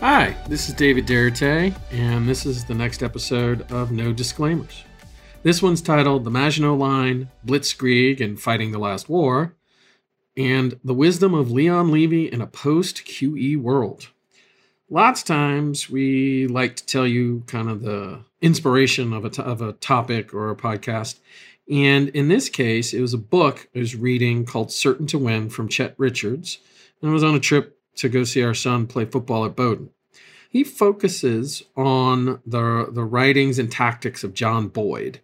Hi, this is David Derrite, and this is the next episode of No Disclaimers. This one's titled The Maginot Line, Blitzkrieg, and Fighting the Last War, and The Wisdom of Leon Levy in a Post QE World. Lots of times we like to tell you kind of the inspiration of a, of a topic or a podcast. And in this case, it was a book I was reading called Certain to Win from Chet Richards. And I was on a trip to go see our son play football at Bowdoin. He focuses on the, the writings and tactics of John Boyd,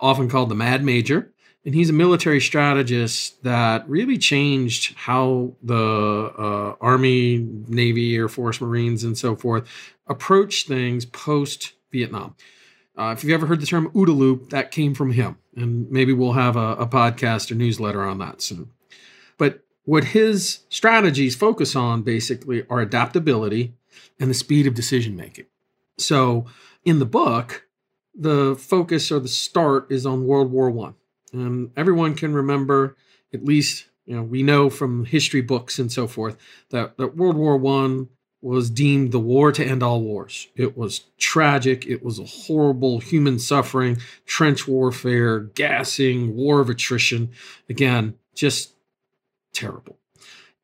often called the Mad Major. And he's a military strategist that really changed how the uh, Army, Navy, Air Force, Marines, and so forth approach things post Vietnam. Uh, if you've ever heard the term OODA loop, that came from him. And maybe we'll have a, a podcast or newsletter on that soon. But what his strategies focus on basically are adaptability and the speed of decision making. So in the book, the focus or the start is on World War One. And everyone can remember, at least, you know, we know from history books and so forth, that, that World War One was deemed the war to end all wars. It was tragic. It was a horrible human suffering, trench warfare, gassing, war of attrition. Again, just terrible.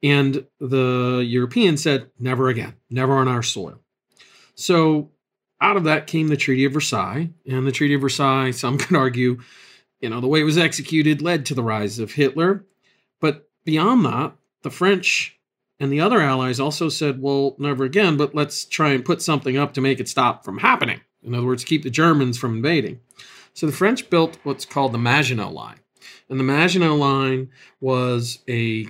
And the Europeans said, never again, never on our soil. So out of that came the Treaty of Versailles. And the Treaty of Versailles, some could argue, you know, the way it was executed led to the rise of Hitler. But beyond that, the French and the other allies also said, well, never again, but let's try and put something up to make it stop from happening. In other words, keep the Germans from invading. So the French built what's called the Maginot Line. And the Maginot Line was a,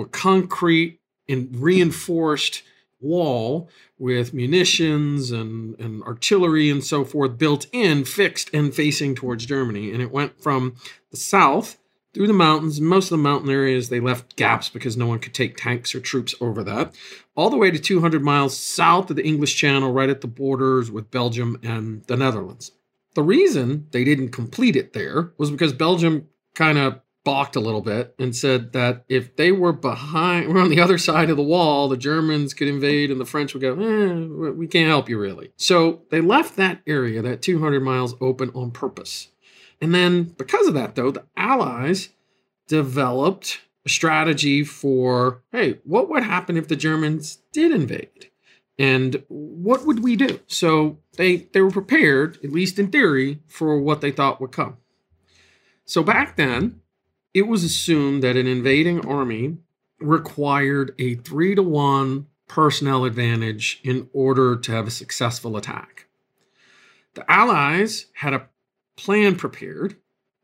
a concrete and reinforced wall with munitions and, and artillery and so forth built in, fixed and facing towards Germany. And it went from the south through the mountains. Most of the mountain areas, they left gaps because no one could take tanks or troops over that. All the way to 200 miles south of the English Channel, right at the borders with Belgium and the Netherlands. The reason they didn't complete it there was because Belgium kind of balked a little bit and said that if they were behind, were on the other side of the wall, the Germans could invade and the French would go, eh, we can't help you really. So they left that area, that 200 miles, open on purpose. And then because of that, though, the Allies developed a strategy for hey, what would happen if the Germans did invade? And what would we do? So they, they were prepared, at least in theory, for what they thought would come. So back then, it was assumed that an invading army required a three to one personnel advantage in order to have a successful attack. The Allies had a plan prepared,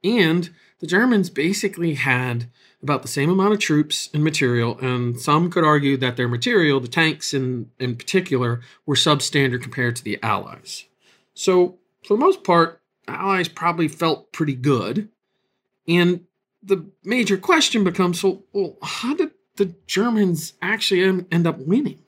and the Germans basically had about the same amount of troops and material, and some could argue that their material, the tanks in, in particular, were substandard compared to the Allies. So, for the most part, Allies probably felt pretty good. And the major question becomes well, well, how did the Germans actually end up winning?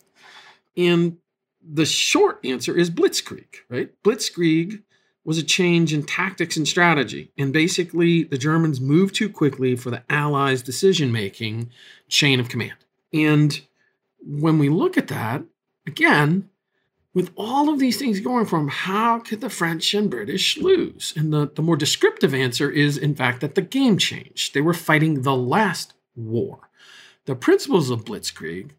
And the short answer is blitzkrieg, right? Blitzkrieg was a change in tactics and strategy. And basically, the Germans moved too quickly for the Allies' decision making chain of command. And when we look at that, again, with all of these things going from how could the French and British lose? And the, the more descriptive answer is, in fact, that the game changed. They were fighting the last war. The principles of Blitzkrieg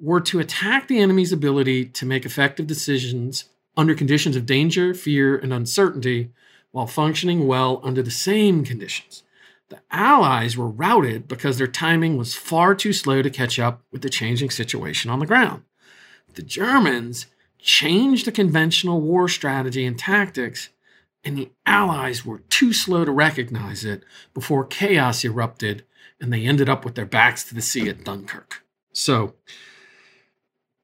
were to attack the enemy's ability to make effective decisions under conditions of danger, fear, and uncertainty while functioning well under the same conditions. The Allies were routed because their timing was far too slow to catch up with the changing situation on the ground. The Germans changed the conventional war strategy and tactics, and the Allies were too slow to recognize it before chaos erupted and they ended up with their backs to the sea at Dunkirk. So,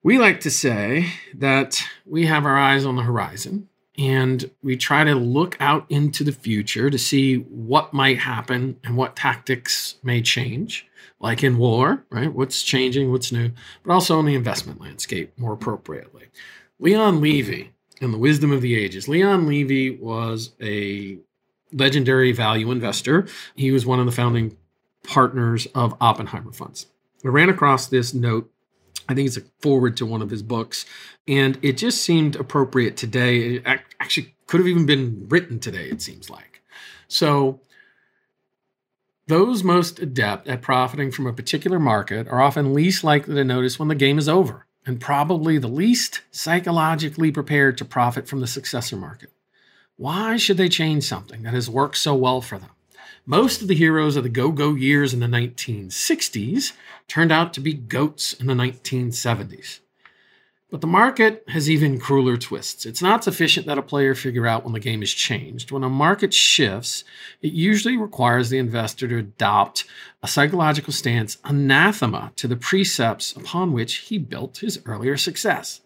we like to say that we have our eyes on the horizon and we try to look out into the future to see what might happen and what tactics may change, like in war, right? What's changing, what's new, but also in the investment landscape more appropriately. Leon Levy and the wisdom of the ages. Leon Levy was a legendary value investor. He was one of the founding partners of Oppenheimer Funds. I ran across this note I think it's a forward to one of his books. And it just seemed appropriate today. It actually could have even been written today, it seems like. So, those most adept at profiting from a particular market are often least likely to notice when the game is over, and probably the least psychologically prepared to profit from the successor market. Why should they change something that has worked so well for them? Most of the heroes of the go go years in the 1960s turned out to be goats in the 1970s. But the market has even crueler twists. It's not sufficient that a player figure out when the game has changed. When a market shifts, it usually requires the investor to adopt a psychological stance anathema to the precepts upon which he built his earlier success.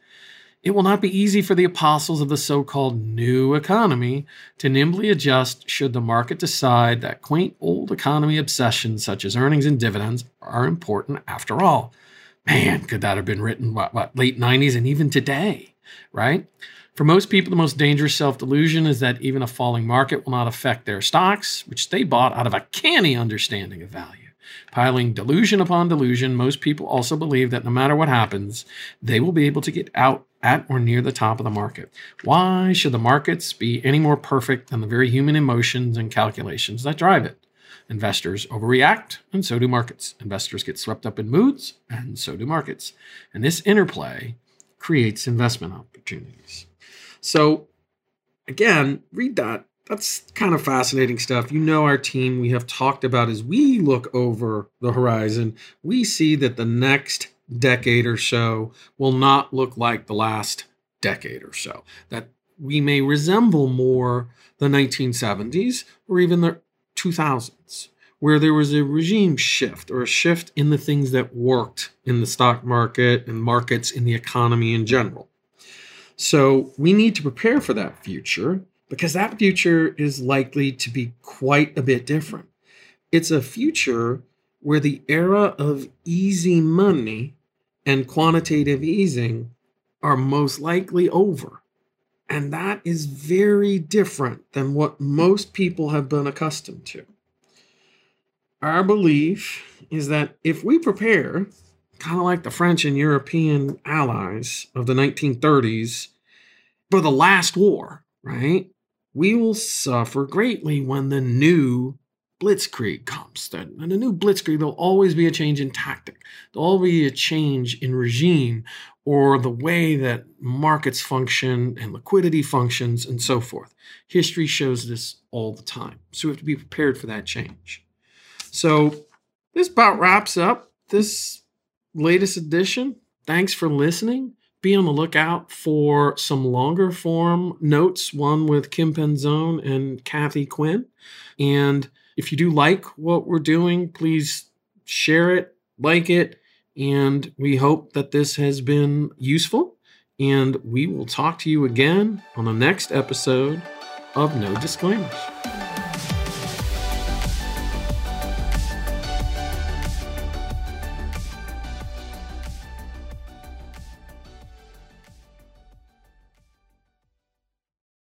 It will not be easy for the apostles of the so called new economy to nimbly adjust should the market decide that quaint old economy obsessions such as earnings and dividends are important after all. Man, could that have been written what, what late 90s and even today, right? For most people, the most dangerous self delusion is that even a falling market will not affect their stocks, which they bought out of a canny understanding of value. Piling delusion upon delusion, most people also believe that no matter what happens, they will be able to get out at or near the top of the market. Why should the markets be any more perfect than the very human emotions and calculations that drive it? Investors overreact, and so do markets. Investors get swept up in moods, and so do markets. And this interplay creates investment opportunities. So, again, read that. That's kind of fascinating stuff. You know, our team, we have talked about as we look over the horizon, we see that the next decade or so will not look like the last decade or so. That we may resemble more the 1970s or even the 2000s, where there was a regime shift or a shift in the things that worked in the stock market and markets in the economy in general. So we need to prepare for that future because that future is likely to be quite a bit different. It's a future where the era of easy money and quantitative easing are most likely over. And that is very different than what most people have been accustomed to. Our belief is that if we prepare, kind of like the French and European allies of the 1930s, for the last war, right? We will suffer greatly when the new blitzkrieg comes. And a new blitzkrieg, there'll always be a change in tactic. There'll always be a change in regime or the way that markets function and liquidity functions and so forth. History shows this all the time. So we have to be prepared for that change. So this about wraps up this latest edition. Thanks for listening. Be on the lookout for some longer form notes, one with Kim Penzone and Kathy Quinn. And if you do like what we're doing, please share it, like it, and we hope that this has been useful. And we will talk to you again on the next episode of No Disclaimers.